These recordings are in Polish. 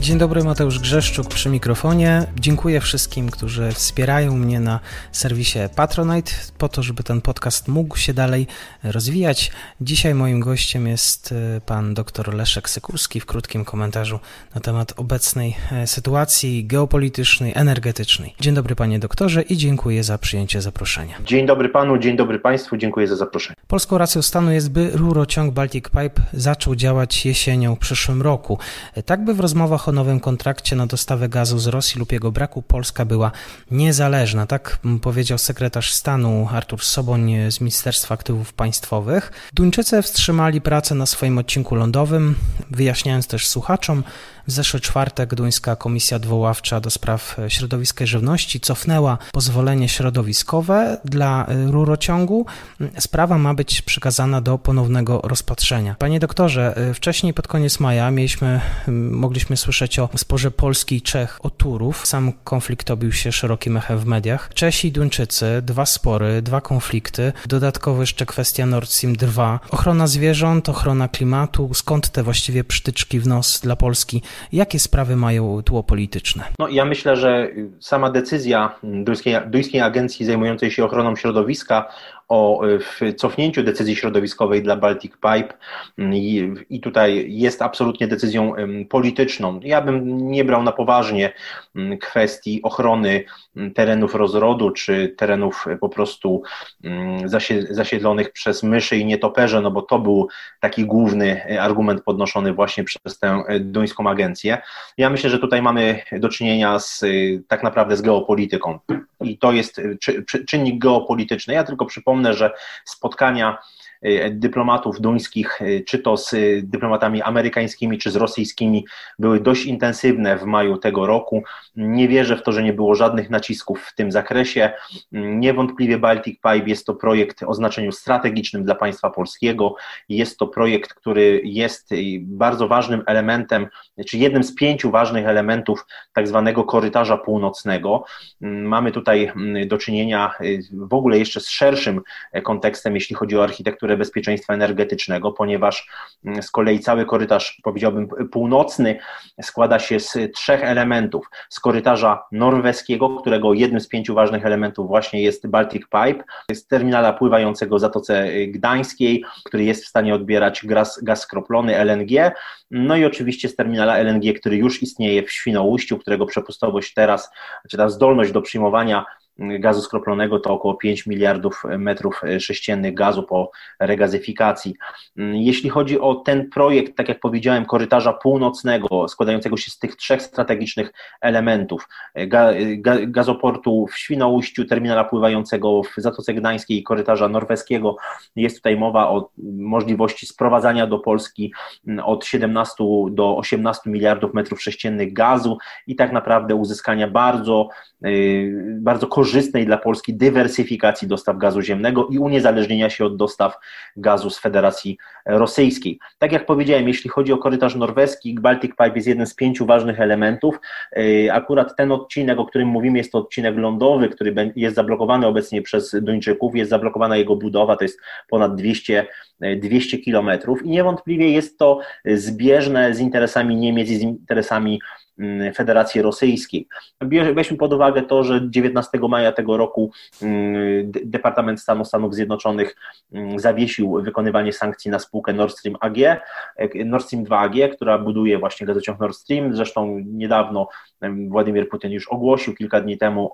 Dzień dobry, Mateusz Grzeszczuk przy mikrofonie. Dziękuję wszystkim, którzy wspierają mnie na serwisie Patronite, po to, żeby ten podcast mógł się dalej rozwijać. Dzisiaj moim gościem jest e, pan dr Leszek Sykulski w krótkim komentarzu na temat obecnej e, sytuacji geopolitycznej, energetycznej. Dzień dobry, panie doktorze, i dziękuję za przyjęcie zaproszenia. Dzień dobry panu, dzień dobry państwu, dziękuję za zaproszenie. Polską racją stanu jest, by rurociąg Baltic Pipe zaczął działać jesienią w przyszłym roku. E, tak by w rozmowach o nowym kontrakcie na dostawę gazu z Rosji lub jego braku Polska była niezależna. Tak powiedział sekretarz stanu Artur Soboń z Ministerstwa Aktywów Państwowych. Duńczycy wstrzymali pracę na swoim odcinku lądowym, wyjaśniając też słuchaczom, w zeszły czwartek Duńska Komisja Odwoławcza do Spraw Środowiska i Żywności cofnęła pozwolenie środowiskowe dla rurociągu. Sprawa ma być przekazana do ponownego rozpatrzenia. Panie doktorze, wcześniej pod koniec maja mieliśmy, mogliśmy słyszeć o sporze Polski i Czech o Turów. Sam konflikt obił się szerokim echem w mediach. Czesi i Duńczycy, dwa spory, dwa konflikty, dodatkowo jeszcze kwestia Nord Stream 2, ochrona zwierząt, ochrona klimatu, skąd te właściwie przytyczki w nos dla Polski? Jakie sprawy mają tło polityczne? No, ja myślę, że sama decyzja duńskiej, duńskiej agencji zajmującej się ochroną środowiska o cofnięciu decyzji środowiskowej dla Baltic Pipe i, i, tutaj jest absolutnie decyzją polityczną. Ja bym nie brał na poważnie kwestii ochrony terenów rozrodu czy terenów po prostu zasiedlonych przez myszy i nietoperze, no bo to był taki główny argument podnoszony właśnie przez tę duńską agencję. Ja myślę, że tutaj mamy do czynienia z tak naprawdę z geopolityką i to jest czynnik geopolityczny. Ja tylko przypomnę, że spotkania y, dyplomatów duńskich, y, czy to z y, dyplomatami amerykańskimi, czy z rosyjskimi, były dość intensywne w maju tego roku. Nie wierzę w to, że nie było żadnych nacisków w tym zakresie. Niewątpliwie Baltic Pipe jest to projekt o znaczeniu strategicznym dla państwa polskiego. Jest to projekt, który jest bardzo ważnym elementem, czy jednym z pięciu ważnych elementów tak zwanego korytarza północnego. Mamy tutaj do czynienia w ogóle jeszcze z szerszym kontekstem, jeśli chodzi o architekturę bezpieczeństwa energetycznego, ponieważ mm, z kolei cały korytarz, powiedziałbym, północny składa się z trzech elementów. Z korytarza norweskiego, którego jednym z pięciu ważnych elementów właśnie jest Baltic Pipe, z terminala pływającego w Zatoce Gdańskiej, który jest w stanie odbierać gaz, gaz skroplony LNG, no i oczywiście z terminala LNG, który już istnieje w Świnoujściu, którego przepustowość teraz, czy ta zdolność do przyjmowania gazu skroplonego to około 5 miliardów metrów sześciennych gazu po regazyfikacji. Jeśli chodzi o ten projekt, tak jak powiedziałem, korytarza północnego, składającego się z tych trzech strategicznych elementów, gazoportu w Świnoujściu, terminala pływającego w Zatoce Gdańskiej i korytarza norweskiego, jest tutaj mowa o możliwości sprowadzania do Polski od 17 do 18 miliardów metrów sześciennych gazu i tak naprawdę uzyskania bardzo, y, bardzo korzystnej dla Polski dywersyfikacji dostaw gazu ziemnego i uniezależnienia się od dostaw gazu z Federacji Rosyjskiej. Tak jak powiedziałem, jeśli chodzi o korytarz norweski, Baltic Pipe jest jeden z pięciu ważnych elementów. E, akurat ten odcinek, o którym mówimy, jest to odcinek lądowy, który jest zablokowany obecnie przez Duńczyków, jest zablokowana jego budowa, to jest ponad 200 200 kilometrów i niewątpliwie jest to zbieżne z interesami Niemiec i z interesami Federacji Rosyjskiej. Weźmy pod uwagę to, że 19 maja tego roku mm, Departament Stanu Stanów Zjednoczonych mm, zawiesił wykonywanie sankcji na spółkę Nord Stream AG, e, Nord Stream 2 AG, która buduje właśnie gazociąg Nord Stream. Zresztą niedawno Władimir Putin już ogłosił kilka dni temu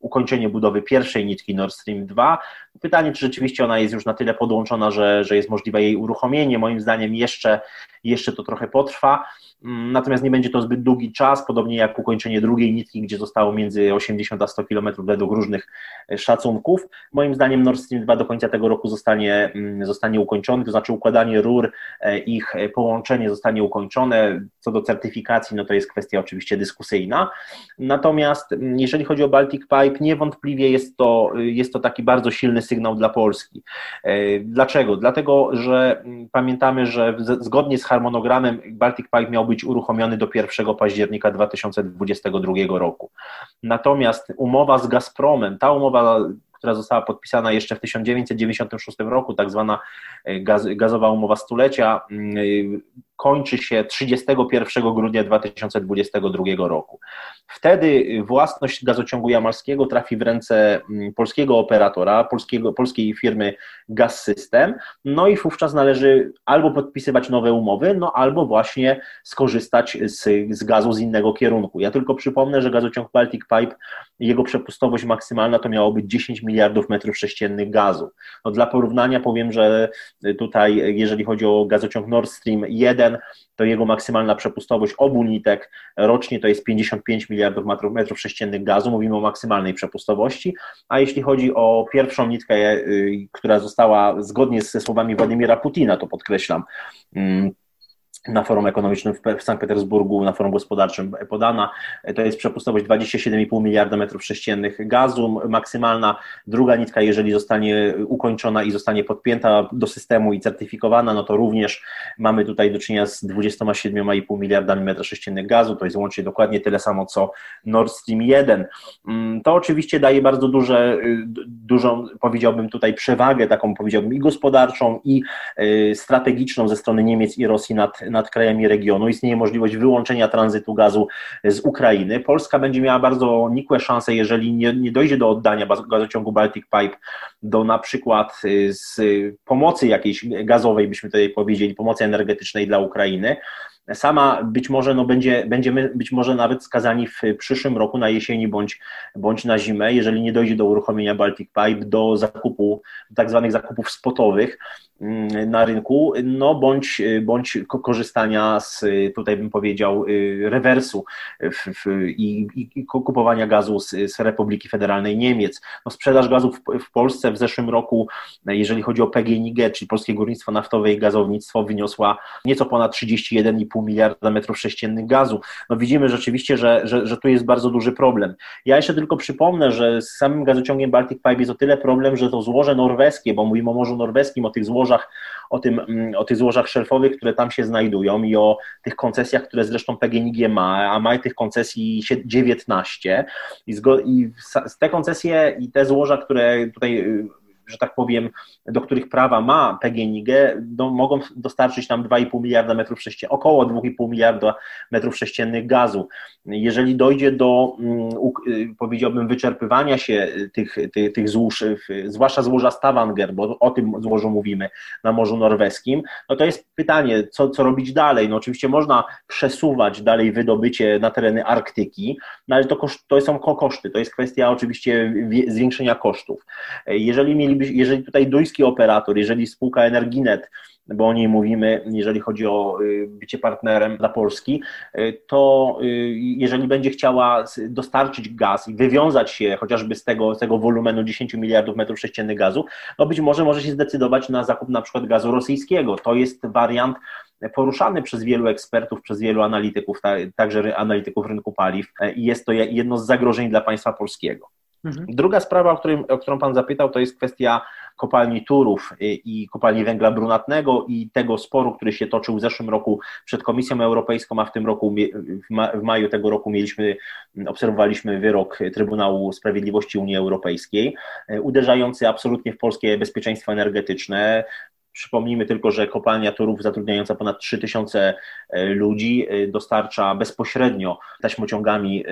ukończenie budowy pierwszej nitki Nord Stream 2. Pytanie, czy rzeczywiście ona jest już na tyle podłączona, że, że jest możliwe jej uruchomienie. Moim zdaniem jeszcze, jeszcze to trochę potrwa. mm, natomiast nie będzie to zbyt długi czas, podobnie jak ukończenie drugiej nitki, gdzie zostało między 80 a 100 km według różnych e, szacunków. Moim zdaniem Nord Stream 2 do końca tego roku zostanie, mm, zostanie ukończony, to znaczy układanie rur, e, ich połączenie zostanie ukończone. Co do certyfikacji, no to jest kwestia oczywiście dyskusyjna. Natomiast mm, jeżeli chodzi o Baltic Pipe, niewątpliwie jest to, jest to taki bardzo silny sygnał dla Polski. Dlaczego? Dlatego, że pamiętamy, że zgodnie z harmonogramem Baltic Pipe miał być uruchomiony do 1 października 2022 roku. Natomiast umowa z Gazpromem, ta umowa która została podpisana jeszcze w 1996 roku, tak zwana e, gaz, gazowa umowa stulecia, mm, kończy się 31 grudnia 2022 roku. Wtedy własność gazociągu jamalskiego trafi w ręce mm, polskiego operatora, polskiego, polskiej firmy Gas System, no i wówczas należy albo podpisywać nowe umowy, no albo właśnie skorzystać z, z gazu z innego kierunku. Ja tylko przypomnę, że gazociąg Baltic Pipe, jego przepustowość maksymalna to miało być 10 miliardów metrów sześciennych gazu. No dla porównania powiem, że tutaj jeżeli chodzi o gazociąg Nord Stream 1, to jego maksymalna przepustowość obu nitek rocznie to jest 55 miliardów metrów sześciennych gazu, mówimy o maksymalnej przepustowości, a jeśli chodzi o pierwszą nitkę, y, która została zgodnie ze słowami Władimira Putina, to podkreślam, mm, na forum ekonomicznym w Sankt Petersburgu, na forum gospodarczym podana. To jest przepustowość 27,5 miliarda metrów sześciennych gazu maksymalna. Druga nitka, jeżeli zostanie ukończona i zostanie podpięta do systemu i certyfikowana, no to również mamy tutaj do czynienia z 27,5 miliardami metrów sześciennych gazu. To jest łącznie dokładnie tyle samo co Nord Stream 1. Mm, to oczywiście daje bardzo duże, dużą, powiedziałbym tutaj przewagę, taką powiedziałbym i gospodarczą, i y, strategiczną ze strony Niemiec i Rosji nad nad krajami regionu. Istnieje możliwość wyłączenia tranzytu gazu z Ukrainy. Polska będzie miała bardzo nikłe szanse, jeżeli nie, nie dojdzie do oddania gazociągu Baltic Pipe do na przykład y, z pomocy jakiejś gazowej, byśmy tutaj powiedzieli, pomocy energetycznej dla Ukrainy sama być może no będzie, będziemy być może nawet skazani w przyszłym roku na jesieni bądź, bądź na zimę, jeżeli nie dojdzie do uruchomienia Baltic Pipe, do zakupu, tak zwanych zakupów spotowych, na rynku, no bądź, bądź korzystania z, tutaj bym powiedział, y, rewersu w, i, i, kupowania gazu z, z, Republiki Federalnej Niemiec. No, sprzedaż gazu w, w, Polsce w zeszłym roku, jeżeli chodzi o PGNiG, czyli Polskie Górnictwo Naftowe i Gazownictwo, wyniosła nieco ponad 31,5 miliarda metrów sześciennych gazu. No widzimy rzeczywiście, że, że, że tu jest bardzo duży problem. Ja jeszcze tylko przypomnę, że z samym gazociągiem Baltic Pipe jest o tyle problem, że to złoże norweskie, bo mówimy o Morzu Norweskim, o tych złożach złożach, o, tym, mm, o tych złożach szelfowych, które tam się znajdują i o tych koncesjach, które zresztą PGNiG ma, a ma tych koncesji 19 i, z, i te koncesje i te złoża, które tutaj y, że tak powiem, do których prawa ma PGNiG, do, mogą dostarczyć nam 2,5 miliarda metrów sześciennych, około 2,5 miliarda metrów sześciennych gazu. Jeżeli dojdzie do, mm, y, powiedziałbym, wyczerpywania się tych, tych, tych złóż, zwłaszcza złoża Stavanger, bo o tym złożu mówimy na Morzu Norweskim, no to jest pytanie, co, co robić dalej? No oczywiście można przesuwać dalej wydobycie na tereny Arktyki, no ale to, koszt, to są koszty, to jest kwestia oczywiście zwiększenia kosztów. Jeżeli mieli jeżeli tutaj duński operator, jeżeli spółka Energinet, bo o niej mówimy, jeżeli chodzi o y, bycie partnerem dla Polski, y, to y, jeżeli będzie chciała dostarczyć gaz i wywiązać się chociażby z tego, z tego wolumenu 10 miliardów metrów sześciennych gazu, no być może może się zdecydować na zakup na przykład gazu rosyjskiego. To jest wariant poruszany przez wielu ekspertów, przez wielu analityków, także analityków rynku paliw i jest to jedno z zagrożeń dla państwa polskiego. Mhm. Druga sprawa, o, o którą Pan zapytał, to jest kwestia kopalni Turów i kopalni węgla brunatnego i tego sporu, który się toczył w zeszłym roku przed Komisją Europejską, a w tym roku, w maju tego roku mieliśmy, obserwowaliśmy wyrok Trybunału Sprawiedliwości Unii Europejskiej, uderzający absolutnie w polskie bezpieczeństwo energetyczne, Przypomnijmy tylko, że kopalnia Turów zatrudniająca ponad 3000 e, ludzi e, dostarcza bezpośrednio taśmociągami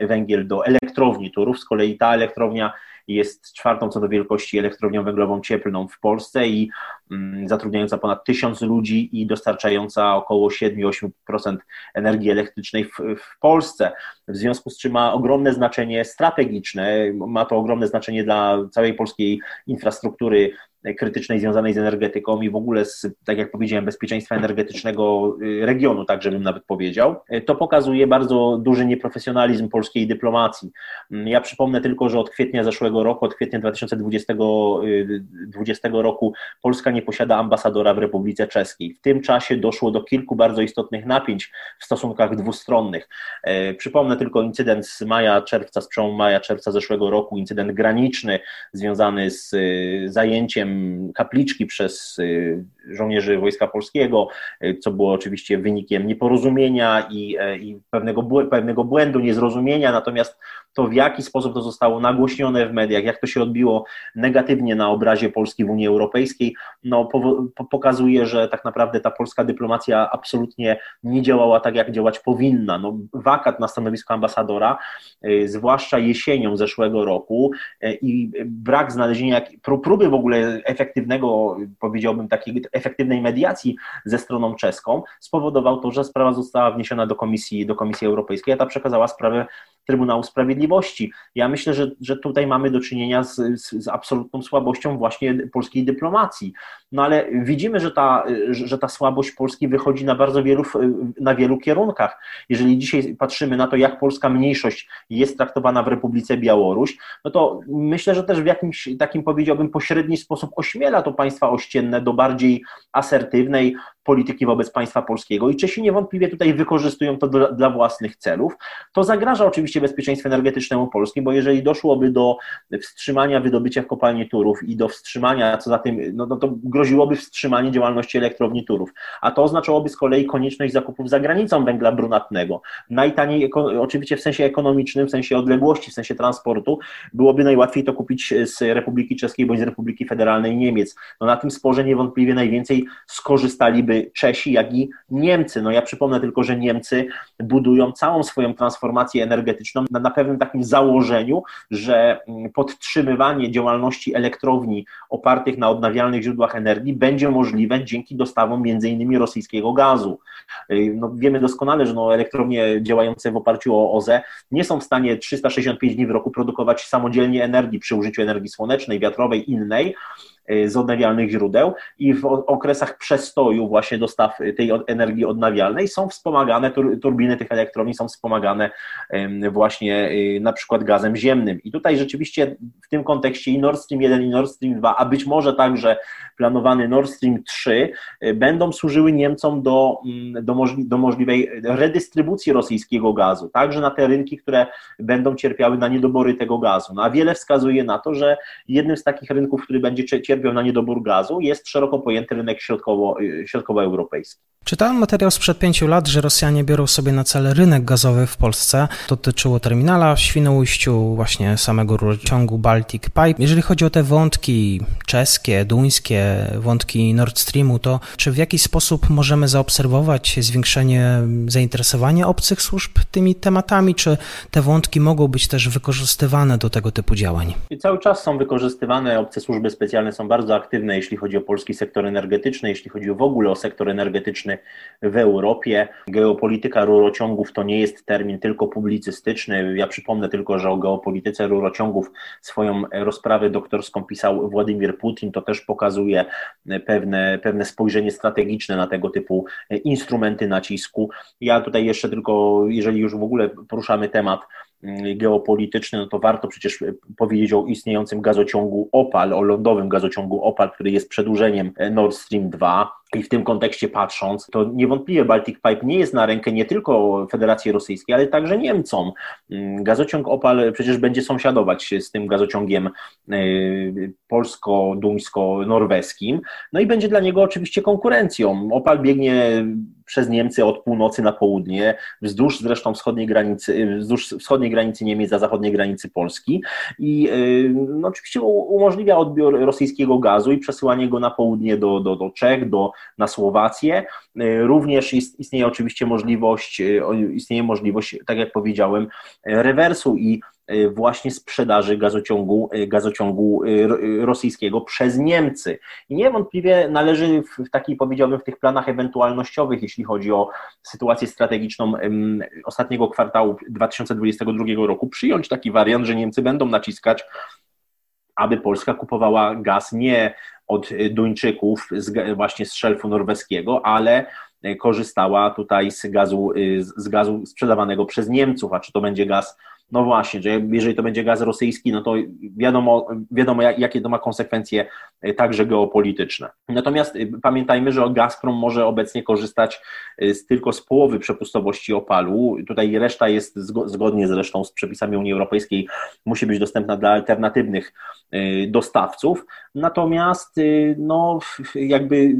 e, węgiel do elektrowni Turów. Z kolei ta elektrownia jest czwartą co do wielkości elektrownią węglową cieplną w Polsce i mm, zatrudniająca ponad tysiąc ludzi i dostarczająca około 7-8% energii elektrycznej w, w Polsce. W związku z czym ma ogromne znaczenie strategiczne, ma to ogromne znaczenie dla całej polskiej infrastruktury krytycznej związanej z energetyką i w ogóle z, tak jak powiedziałem, bezpieczeństwa energetycznego regionu, tak żebym nawet powiedział, to pokazuje bardzo duży nieprofesjonalizm polskiej dyplomacji. Ja przypomnę tylko, że od kwietnia zeszłego roku, od kwietnia 2020 2020 roku Polska nie posiada ambasadora w Republice Czeskiej. W tym czasie doszło do kilku bardzo istotnych napięć w stosunkach dwustronnych. Przypomnę tylko incydent z maja, czerwca, z przełomu maja, czerwca zeszłego roku, incydent graniczny związany z zajęciem kapliczki przez e, żołnierzy Wojska Polskiego, co było oczywiście wynikiem nieporozumienia i, i pewnego, pewnego błędu, niezrozumienia, natomiast to w jaki sposób to zostało nagłośnione w mediach, jak to się odbiło negatywnie na obrazie Polski w Unii Europejskiej, no, po, po, pokazuje, że tak naprawdę ta polska dyplomacja absolutnie nie działała tak, jak działać powinna. No, wakat na stanowisko ambasadora, y, zwłaszcza jesienią zeszłego roku y, i brak znalezienia próby w ogóle efektywnego, powiedziałbym takiej efektywnej mediacji ze stroną czeską spowodował to, że sprawa została wniesiona do Komisji, do Komisji Europejskiej, a ta przekazała sprawę Trybunału Sprawiedliwości. Ja myślę, że, że tutaj mamy do czynienia z, z, z, absolutną słabością właśnie polskiej dyplomacji. No ale widzimy, że ta, że ta słabość Polski wychodzi na bardzo wielu, na wielu kierunkach. Jeżeli dzisiaj patrzymy na to, jak polska mniejszość jest traktowana w Republice Białoruś, no to myślę, że też w jakimś takim powiedziałbym pośredni sposób ośmiela to państwa ościenne do bardziej asertywnej, polityki wobec państwa polskiego i Czesi niewątpliwie tutaj wykorzystują to dla, dla własnych celów. To zagraża oczywiście bezpieczeństwu energetycznemu Polski, bo jeżeli doszłoby do wstrzymania wydobycia w kopalni Turów i do wstrzymania, co za tym, no, no to groziłoby wstrzymanie działalności elektrowni Turów, a to oznaczałoby z kolei konieczność zakupów za granicą węgla brunatnego. Najtaniej, oczywiście w sensie ekonomicznym, w sensie odległości, w sensie transportu, byłoby najłatwiej to kupić z Republiki Czeskiej bądź z Republiki Federalnej Niemiec. No na tym sporze niewątpliwie najwięcej skorzystaliby Czesi, jak i Niemcy. No ja przypomnę tylko, że Niemcy budują całą swoją transformację energetyczną na, na pewnym takim założeniu, że mm, podtrzymywanie działalności elektrowni opartych na odnawialnych źródłach energii będzie możliwe dzięki dostawom między innymi rosyjskiego gazu. Y, no, wiemy doskonale, że no, elektrownie działające w oparciu o OZE nie są w stanie 365 dni w roku produkować samodzielnie energii przy użyciu energii słonecznej, wiatrowej, innej, z odnawialnych źródeł i w okresach przestoju właśnie dostaw tej energii odnawialnej są wspomagane, turbiny tych elektrowni są wspomagane właśnie y, na przykład gazem ziemnym. I tutaj rzeczywiście w tym kontekście i Nord Stream 1 i Nord Stream 2, a być może także planowany Nord Stream 3 y, będą służyły Niemcom do, mm, do, możli do możliwej redystrybucji rosyjskiego gazu, także na te rynki, które będą cierpiały na niedobory tego gazu. No a wiele wskazuje na to, że jednym z takich rynków, który będzie cierpiał cierpią na niedobór gazu, jest szeroko pojęty rynek środkowo, środkowoeuropejski. Czytałem materiał sprzed pięciu lat, że Rosjanie biorą sobie na cel rynek gazowy w Polsce. Dotyczyło terminala w Świnoujściu, właśnie samego rurociągu Baltic Pipe. Jeżeli chodzi o te wątki czeskie, duńskie, wątki Nord Streamu, to czy w jaki sposób możemy zaobserwować zwiększenie zainteresowania obcych służb tymi tematami, czy te wątki mogą być też wykorzystywane do tego typu działań? I cały czas są wykorzystywane, obce służby specjalne są bardzo aktywne, jeśli chodzi o polski sektor energetyczny, jeśli chodzi w ogóle o sektor energetyczny w Europie. Geopolityka rurociągów to nie jest termin tylko publicystyczny. Ja przypomnę tylko, że o geopolityce rurociągów swoją rozprawę doktorską pisał Władimir Putin. To też pokazuje pewne, pewne spojrzenie strategiczne na tego typu instrumenty nacisku. Ja tutaj jeszcze tylko, jeżeli już w ogóle poruszamy temat geopolityczny, no to warto przecież powiedzieć o istniejącym gazociągu OPAL, o lądowym gazociągu OPAL, który jest przedłużeniem Nord Stream 2. I w tym kontekście patrząc, to niewątpliwie Baltic Pipe nie jest na rękę nie tylko Federacji Rosyjskiej, ale także Niemcom. Mm, gazociąg Opal przecież będzie sąsiadować z tym gazociągiem y, polsko-duńsko-norweskim, no i będzie dla niego oczywiście konkurencją. Opal biegnie przez Niemcy od północy na południe, wzdłuż zresztą wschodniej granicy, wzdłuż wschodniej granicy Niemiec, a zachodniej granicy Polski i y, no, oczywiście umożliwia odbiór rosyjskiego gazu i przesyłanie go na południe do, do, do Czech, do, na Słowację. Y, również istnieje oczywiście możliwość, y, istnieje możliwość, tak jak powiedziałem, rewersu i Y, właśnie sprzedaży gazociągu, y, gazociągu y, rosyjskiego przez Niemcy. I niewątpliwie należy w takiej, powiedziałbym, w tych planach ewentualnościowych, jeśli chodzi o sytuację strategiczną ostatniego kwartału 2022 roku, przyjąć taki wariant, że Niemcy będą naciskać aby Polska kupowała gaz nie od Duńczyków z, właśnie z szelfu norweskiego, ale korzystała tutaj z gazu, z gazu sprzedawanego przez Niemców, a czy to będzie gaz no właśnie, że jeżeli to będzie gaz rosyjski, no to wiadomo, wiadomo jakie to ma konsekwencje e, także geopolityczne. Natomiast e, pamiętajmy, że Gazprom może obecnie korzystać e, z, tylko z połowy przepustowości opalu. Tutaj reszta jest zgodnie zresztą z przepisami Unii Europejskiej, musi być dostępna dla alternatywnych dostawców. Natomiast no, jakby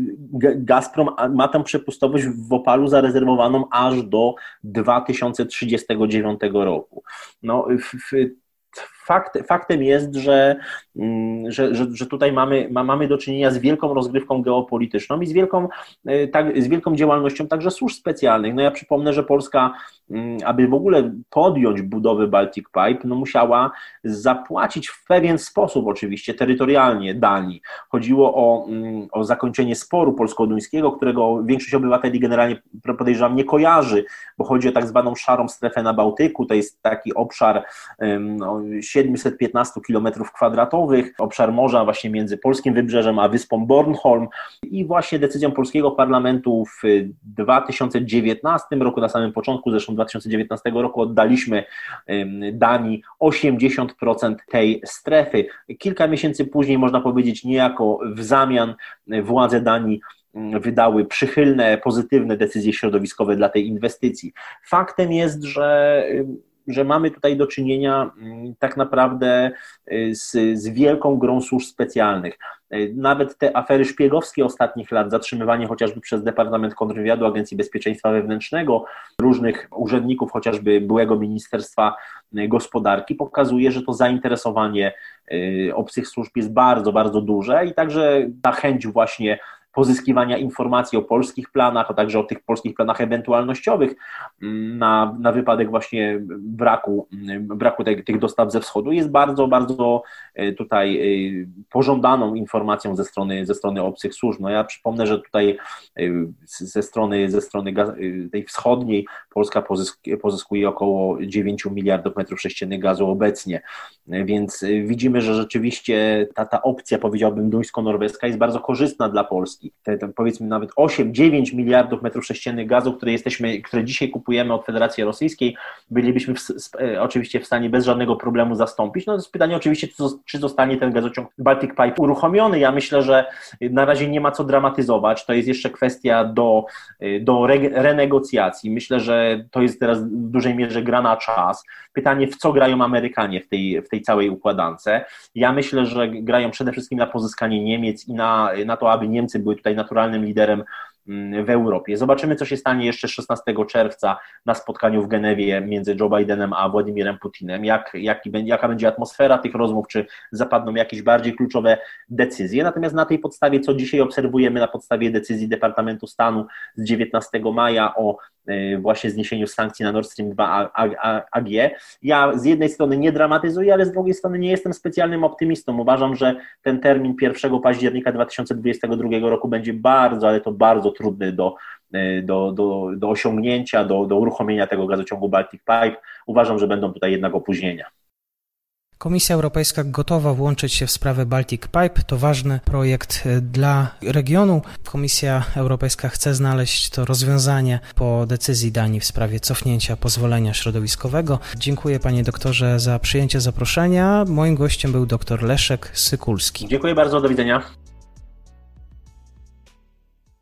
Gazprom ma tę przepustowość w opalu zarezerwowaną aż do 2039 roku. No, w, fakt, faktem jest, że, mm, że, że, że tutaj mamy, mamy do czynienia z wielką rozgrywką geopolityczną i z wielką, e, tak, z wielką działalnością także służb specjalnych. No ja przypomnę, że Polska, mm, aby w ogóle podjąć budowę Baltic Pipe, no musiała zapłacić w pewien sposób oczywiście, terytorialnie Danii. Chodziło o, mm, o zakończenie sporu polsko-duńskiego, którego większość obywateli generalnie podejrzewam nie kojarzy, bo chodzi o tak zwaną szarą strefę na Bałtyku, to jest taki obszar no, 715 km kwadratowych, obszar morza właśnie między polskim wybrzeżem a wyspą Bornholm i właśnie decyzją polskiego parlamentu w 2019 roku, na samym początku zresztą 2019 roku oddaliśmy Danii 80% tej strefy. Kilka miesięcy później można powiedzieć niejako w zamian władze Danii wydały przychylne, pozytywne decyzje środowiskowe dla tej inwestycji. Faktem jest, że że mamy tutaj do czynienia mm, tak naprawdę y, z, z wielką grą służb specjalnych. Y, nawet te afery szpiegowskie ostatnich lat, zatrzymywanie chociażby przez Departament Kontrwywiadu Agencji Bezpieczeństwa Wewnętrznego różnych urzędników, chociażby byłego Ministerstwa y, Gospodarki, pokazuje, że to zainteresowanie obcych służb jest bardzo, bardzo duże i także ta chęć właśnie pozyskiwania informacji o polskich planach, a także o tych polskich planach ewentualnościowych mm, na, na wypadek właśnie braku, mm, braku tych, tych dostaw ze wschodu. Jest bardzo, bardzo e, tutaj e, pożądaną informacją ze strony, ze strony obcych służb. No ja przypomnę, że tutaj e, ze strony, ze strony tej wschodniej Polska pozyskuje około 9 miliardów metrów sześciennych gazu obecnie, więc widzimy, że rzeczywiście ta, ta opcja, powiedziałbym, duńsko-norweska jest bardzo korzystna dla Polski te, te powiedzmy nawet 8-9 miliardów metrów sześciennych gazu, które jesteśmy, które dzisiaj kupujemy od Federacji Rosyjskiej, bylibyśmy w, e, oczywiście w stanie bez żadnego problemu zastąpić. No to jest pytanie oczywiście, czy zostanie ten gazociąg Baltic Pipe uruchomiony. Ja myślę, że na razie nie ma co dramatyzować. To jest jeszcze kwestia do, e, do re, renegocjacji. Myślę, że to jest teraz w dużej mierze gra na czas. Pytanie, w co grają Amerykanie w tej, w tej całej układance. Ja myślę, że grają przede wszystkim na pozyskanie Niemiec i na, na to, aby Niemcy były tutaj naturalnym liderem w Europie. Zobaczymy, co się stanie jeszcze 16 czerwca na spotkaniu w Genewie między Joe Bidenem a Władimirem Putinem. Jak, jaki, jaka będzie atmosfera tych rozmów, czy zapadną jakieś bardziej kluczowe decyzje. Natomiast na tej podstawie, co dzisiaj obserwujemy, na podstawie decyzji Departamentu Stanu z 19 maja o Y, właśnie zniesieniu sankcji na Nord Stream 2 AG. Ja z jednej strony nie dramatyzuję, ale z drugiej strony nie jestem specjalnym optymistą. Uważam, że ten termin 1 października 2022 roku będzie bardzo, ale to bardzo trudny do, y, do, do, do osiągnięcia, do, do uruchomienia tego gazociągu Baltic Pipe. Uważam, że będą tutaj jednak opóźnienia. Komisja Europejska gotowa włączyć się w sprawę Baltic Pipe. To ważny projekt e, dla regionu. Komisja Europejska chce znaleźć to rozwiązanie po decyzji Danii w sprawie cofnięcia pozwolenia środowiskowego. Dziękuję panie doktorze za przyjęcie zaproszenia. Moim gościem był dr Leszek Sykulski. Dziękuję bardzo, do widzenia.